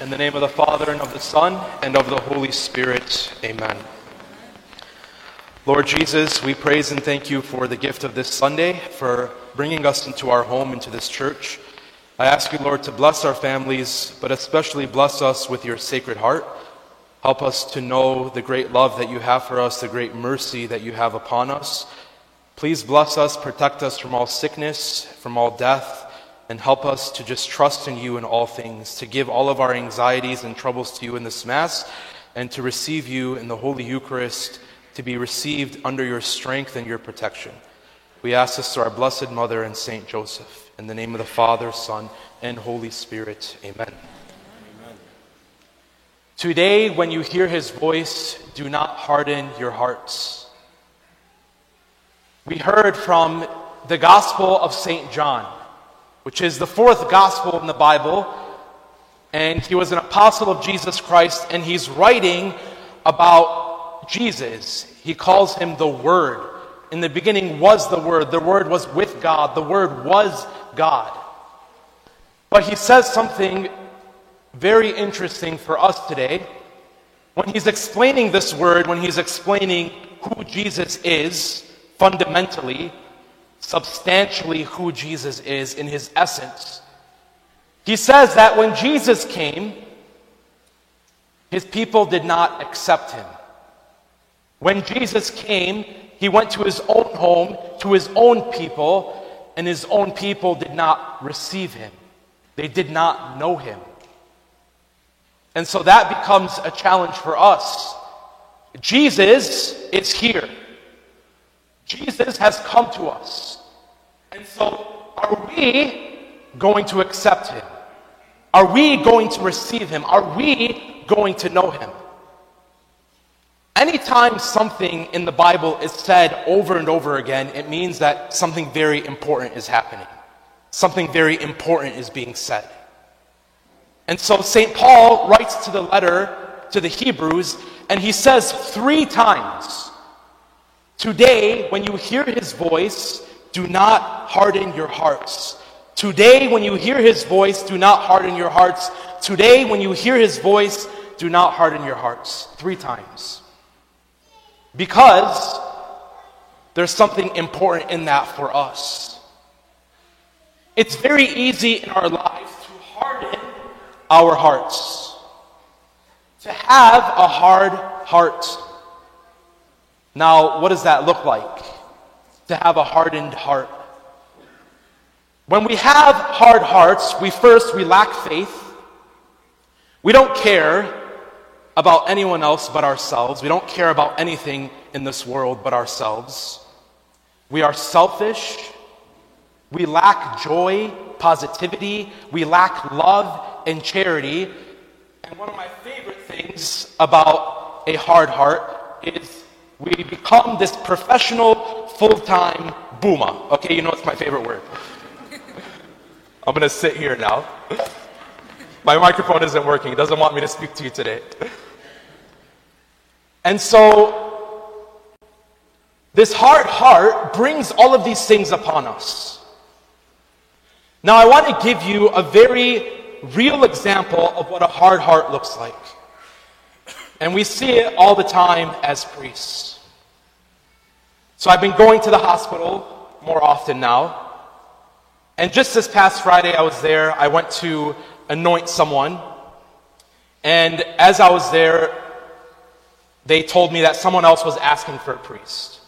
In the name of the Father, and of the Son, and of the Holy Spirit. Amen. Lord Jesus, we praise and thank you for the gift of this Sunday, for bringing us into our home, into this church. I ask you, Lord, to bless our families, but especially bless us with your sacred heart. Help us to know the great love that you have for us, the great mercy that you have upon us. Please bless us, protect us from all sickness, from all death and help us to just trust in you in all things, to give all of our anxieties and troubles to you in this Mass, and to receive you in the Holy Eucharist, to be received under your strength and your protection. We ask this to our Blessed Mother and Saint Joseph. In the name of the Father, Son, and Holy Spirit. Amen. Amen. Today, when you hear his voice, do not harden your hearts. We heard from the Gospel of St. John which is the fourth gospel in the Bible. And he was an apostle of Jesus Christ, and he's writing about Jesus. He calls him the Word. In the beginning was the Word, the Word was with God, the Word was God. But he says something very interesting for us today. When he's explaining this word, when he's explaining who Jesus is fundamentally, substantially who Jesus is in his essence. He says that when Jesus came, his people did not accept him. When Jesus came, he went to his own home, to his own people, and his own people did not receive him. They did not know him. And so that becomes a challenge for us. Jesus is here. Jesus has come to us. And so, are we going to accept him? Are we going to receive him? Are we going to know him? Anytime something in the Bible is said over and over again, it means that something very important is happening. Something very important is being said. And so St. Paul writes to the letter to the Hebrews, and he says three times Today, when you hear his voice, do not harden your hearts. Today, when you hear his voice, do not harden your hearts. Today, when you hear his voice, do not harden your hearts. Three times. Because there's something important in that for us. It's very easy in our lives to harden our hearts, to have a hard heart. Now, what does that look like? To have a hardened heart. When we have hard hearts, we first we lack faith. We don't care about anyone else but ourselves. We don't care about anything in this world but ourselves. We are selfish. We lack joy, positivity. We lack love and charity. And one of my favorite things about a hard heart is we become this professional, full time boomer. Okay, you know it's my favorite word. I'm gonna sit here now. My microphone isn't working, it doesn't want me to speak to you today. And so, this hard heart brings all of these things upon us. Now, I want to give you a very real example of what a hard heart looks like. And we see it all the time as priests. So I've been going to the hospital more often now. And just this past Friday, I was there. I went to anoint someone. And as I was there, they told me that someone else was asking for a priest.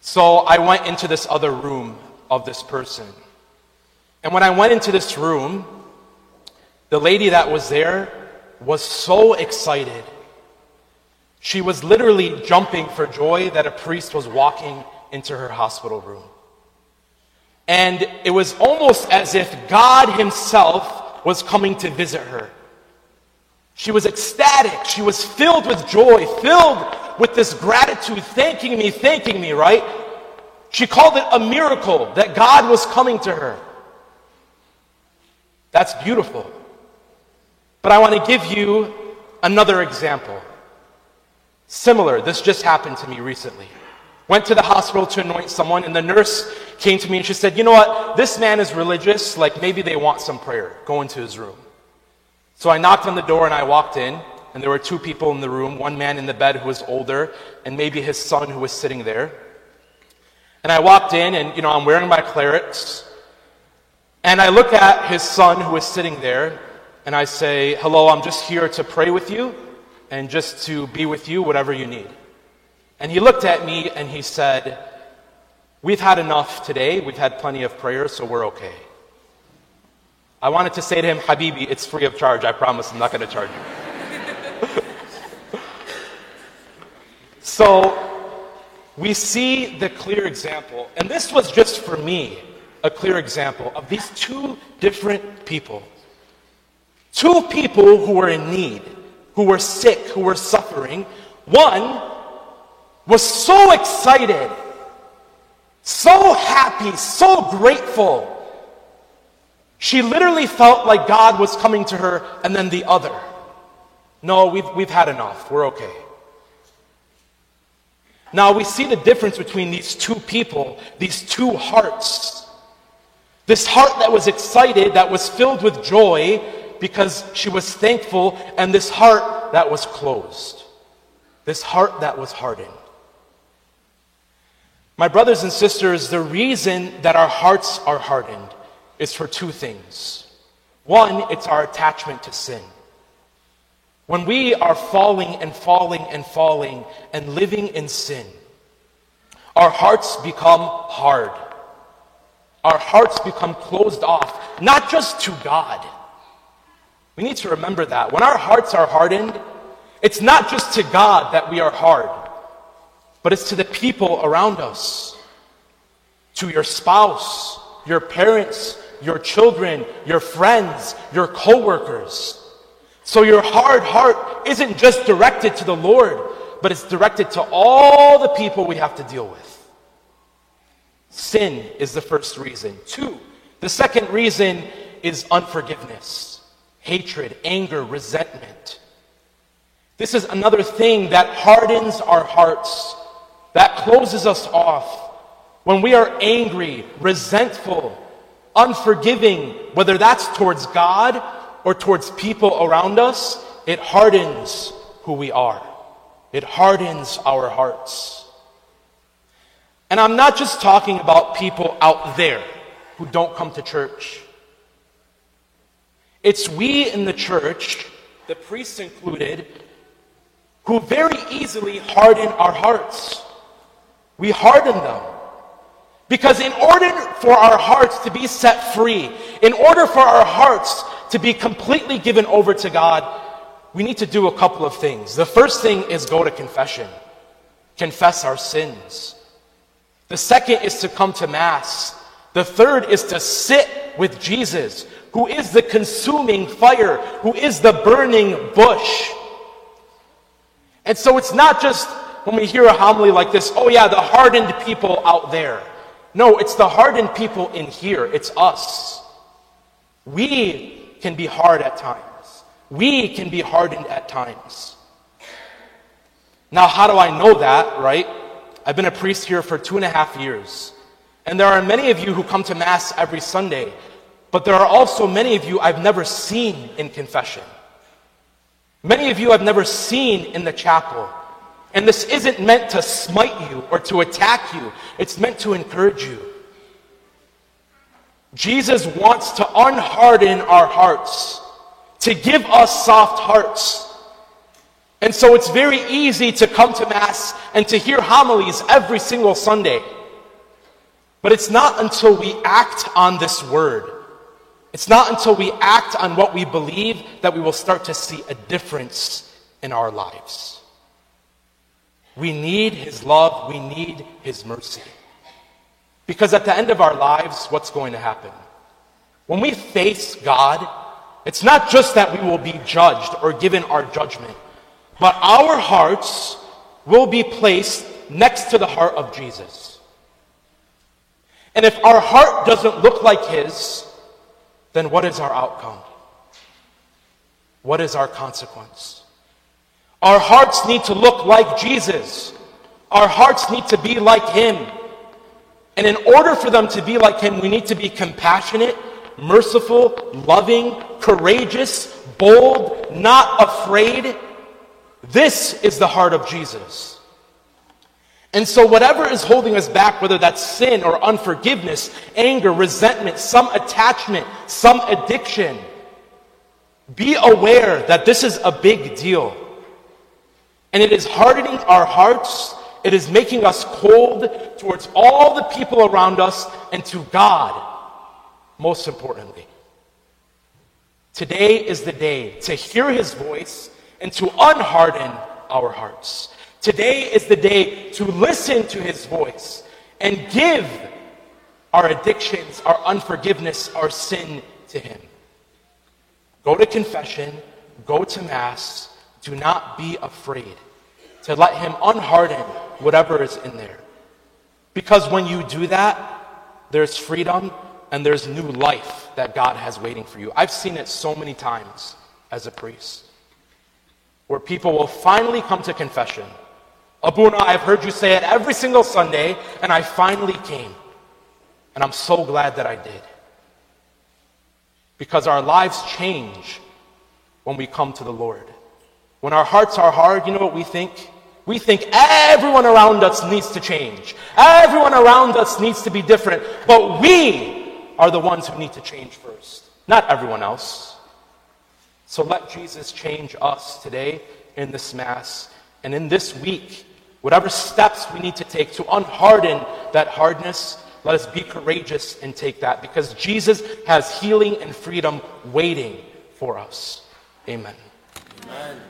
So I went into this other room of this person. And when I went into this room, the lady that was there was so excited. She was literally jumping for joy that a priest was walking into her hospital room. And it was almost as if God Himself was coming to visit her. She was ecstatic. She was filled with joy, filled with this gratitude, thanking me, thanking me, right? She called it a miracle that God was coming to her. That's beautiful. But I want to give you another example. Similar, this just happened to me recently. Went to the hospital to anoint someone, and the nurse came to me and she said, You know what? This man is religious, like maybe they want some prayer. Go into his room. So I knocked on the door and I walked in, and there were two people in the room one man in the bed who was older, and maybe his son who was sitting there. And I walked in, and you know, I'm wearing my clerics, and I look at his son who is sitting there, and I say, Hello, I'm just here to pray with you and just to be with you, whatever you need. And he looked at me and he said, We've had enough today. We've had plenty of prayers, so we're okay. I wanted to say to him, Habibi, it's free of charge. I promise I'm not going to charge you. so we see the clear example, and this was just for me a clear example of these two different people. Two people who were in need, who were sick, who were suffering. One was so excited, so happy, so grateful. She literally felt like God was coming to her, and then the other. No, we've, we've had enough. We're okay. Now we see the difference between these two people, these two hearts. This heart that was excited, that was filled with joy because she was thankful, and this heart that was closed. This heart that was hardened. My brothers and sisters, the reason that our hearts are hardened is for two things. One, it's our attachment to sin. When we are falling and falling and falling and living in sin, our hearts become hard our hearts become closed off, not just to God. We need to remember that. When our hearts are hardened, it's not just to God that we are hard, but it's to the people around us, to your spouse, your parents, your children, your friends, your coworkers. So your hard heart isn't just directed to the Lord, but it's directed to all the people we have to deal with. Sin is the first reason. Two, the second reason is unforgiveness, hatred, anger, resentment. This is another thing that hardens our hearts, that closes us off. When we are angry, resentful, unforgiving, whether that's towards God or towards people around us, it hardens who we are. It hardens our hearts. And I'm not just talking about people out there who don't come to church. It's we in the church, the priests included, who very easily harden our hearts. We harden them. Because in order for our hearts to be set free, in order for our hearts to be completely given over to God, we need to do a couple of things. The first thing is go to confession, confess our sins. The second is to come to Mass. The third is to sit with Jesus, who is the consuming fire, who is the burning bush. And so it's not just when we hear a homily like this, oh yeah, the hardened people out there. No, it's the hardened people in here. It's us. We can be hard at times. We can be hardened at times. Now, how do I know that, right? I've been a priest here for two and a half years. And there are many of you who come to Mass every Sunday, but there are also many of you I've never seen in confession. Many of you I've never seen in the chapel. And this isn't meant to smite you or to attack you, it's meant to encourage you. Jesus wants to unharden our hearts, to give us soft hearts and so it's very easy to come to Mass and to hear homilies every single Sunday. But it's not until we act on this word, it's not until we act on what we believe that we will start to see a difference in our lives. We need His love, we need His mercy. Because at the end of our lives, what's going to happen? When we face God, it's not just that we will be judged or given our judgment. But our hearts will be placed next to the heart of Jesus. And if our heart doesn't look like His, then what is our outcome? What is our consequence? Our hearts need to look like Jesus. Our hearts need to be like Him. And in order for them to be like Him, we need to be compassionate, merciful, loving, courageous, bold, not afraid. This is the heart of Jesus. And so, whatever is holding us back, whether that's sin or unforgiveness, anger, resentment, some attachment, some addiction, be aware that this is a big deal. And it is hardening our hearts. It is making us cold towards all the people around us and to God, most importantly. Today is the day to hear his voice and to unharden our hearts. Today is the day to listen to his voice and give our addictions, our unforgiveness, our sin to him. Go to confession, go to Mass. Do not be afraid to let him unharden whatever is in there. Because when you do that, there's freedom and there's new life that God has waiting for you. I've seen it so many times as a priest where people will finally come to confession. Abuna, I've heard you say it every single Sunday, and I finally came. And I'm so glad that I did. Because our lives change when we come to the Lord. When our hearts are hard, you know what we think? We think everyone around us needs to change. Everyone around us needs to be different. But we are the ones who need to change first, not everyone else. So let Jesus change us today in this Mass and in this week. Whatever steps we need to take to unharden that hardness, let us be courageous and take that because Jesus has healing and freedom waiting for us. Amen. Amen.